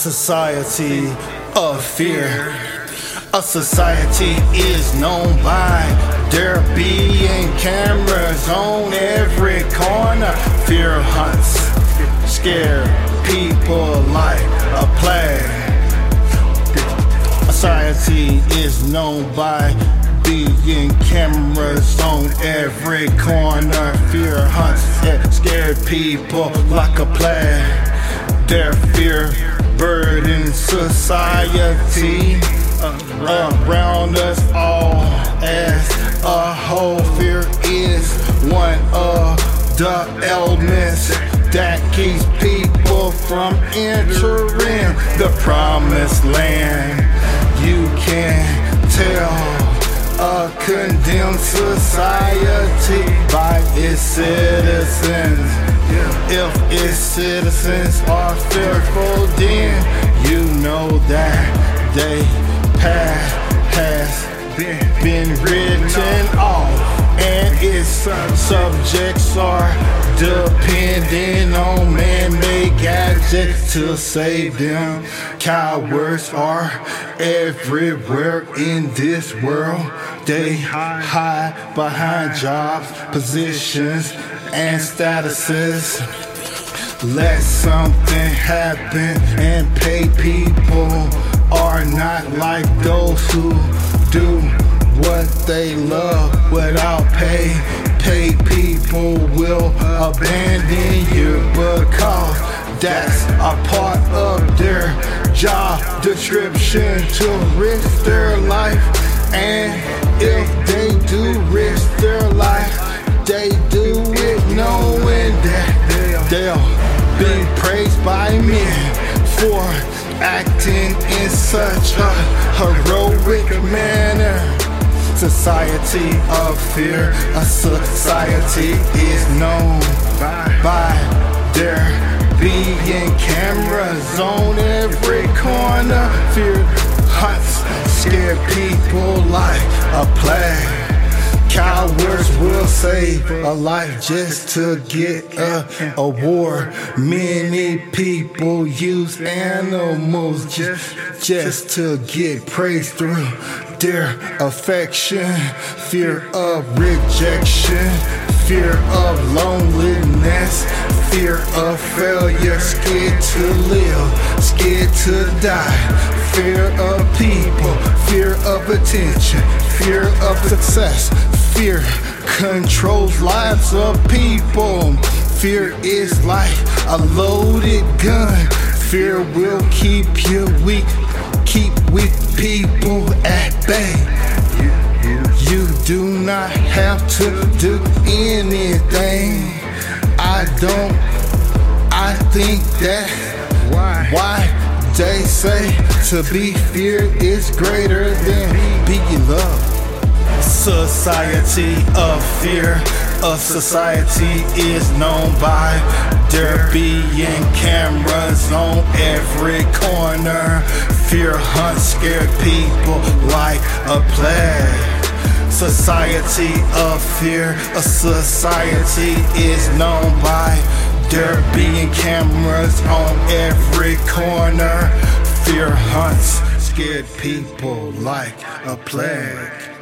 society of fear. A society is known by there being cameras on every corner. Fear hunts, scare people like a plague. A society is known by being cameras on every corner. Fear hunts eh, and scared people like a plague. Their fear burden society uh, around us all as a whole. Fear is one of the elements that keeps people from entering the promised land. You can tell a condemned society by its citizens. If its citizens are fearful, then you know that they past has been written its subjects are depending on man-made gadgets to save them. Cowards are everywhere in this world. They hide behind jobs, positions, and statuses. Let something happen and pay people are not like those who do what they love without pay. Pay people will abandon you because that's a part of their job description to risk their life. And if they do risk their life, they do it knowing that they'll be praised by men for acting in such a heroic manner. Society of fear, a society is known by there being cameras on every corner. Fear hunts, scare people like a plague. Cowards will save a life just to get a award. Many people use animals just, just to get praise through their affection. Fear of rejection, fear of loneliness, fear of failure, scared to live, scared to die. Fear of people, fear of attention, fear of success, Fear controls lives of people. Fear is like a loaded gun. Fear will keep you weak, keep weak people at bay. You do not have to do anything. I don't, I think that why they say to be feared is greater than being loved. Society of fear, a society is known by there being cameras on every corner. Fear hunts scared people like a plague. Society of fear, a society is known by there being cameras on every corner. Fear hunts scared people like a plague.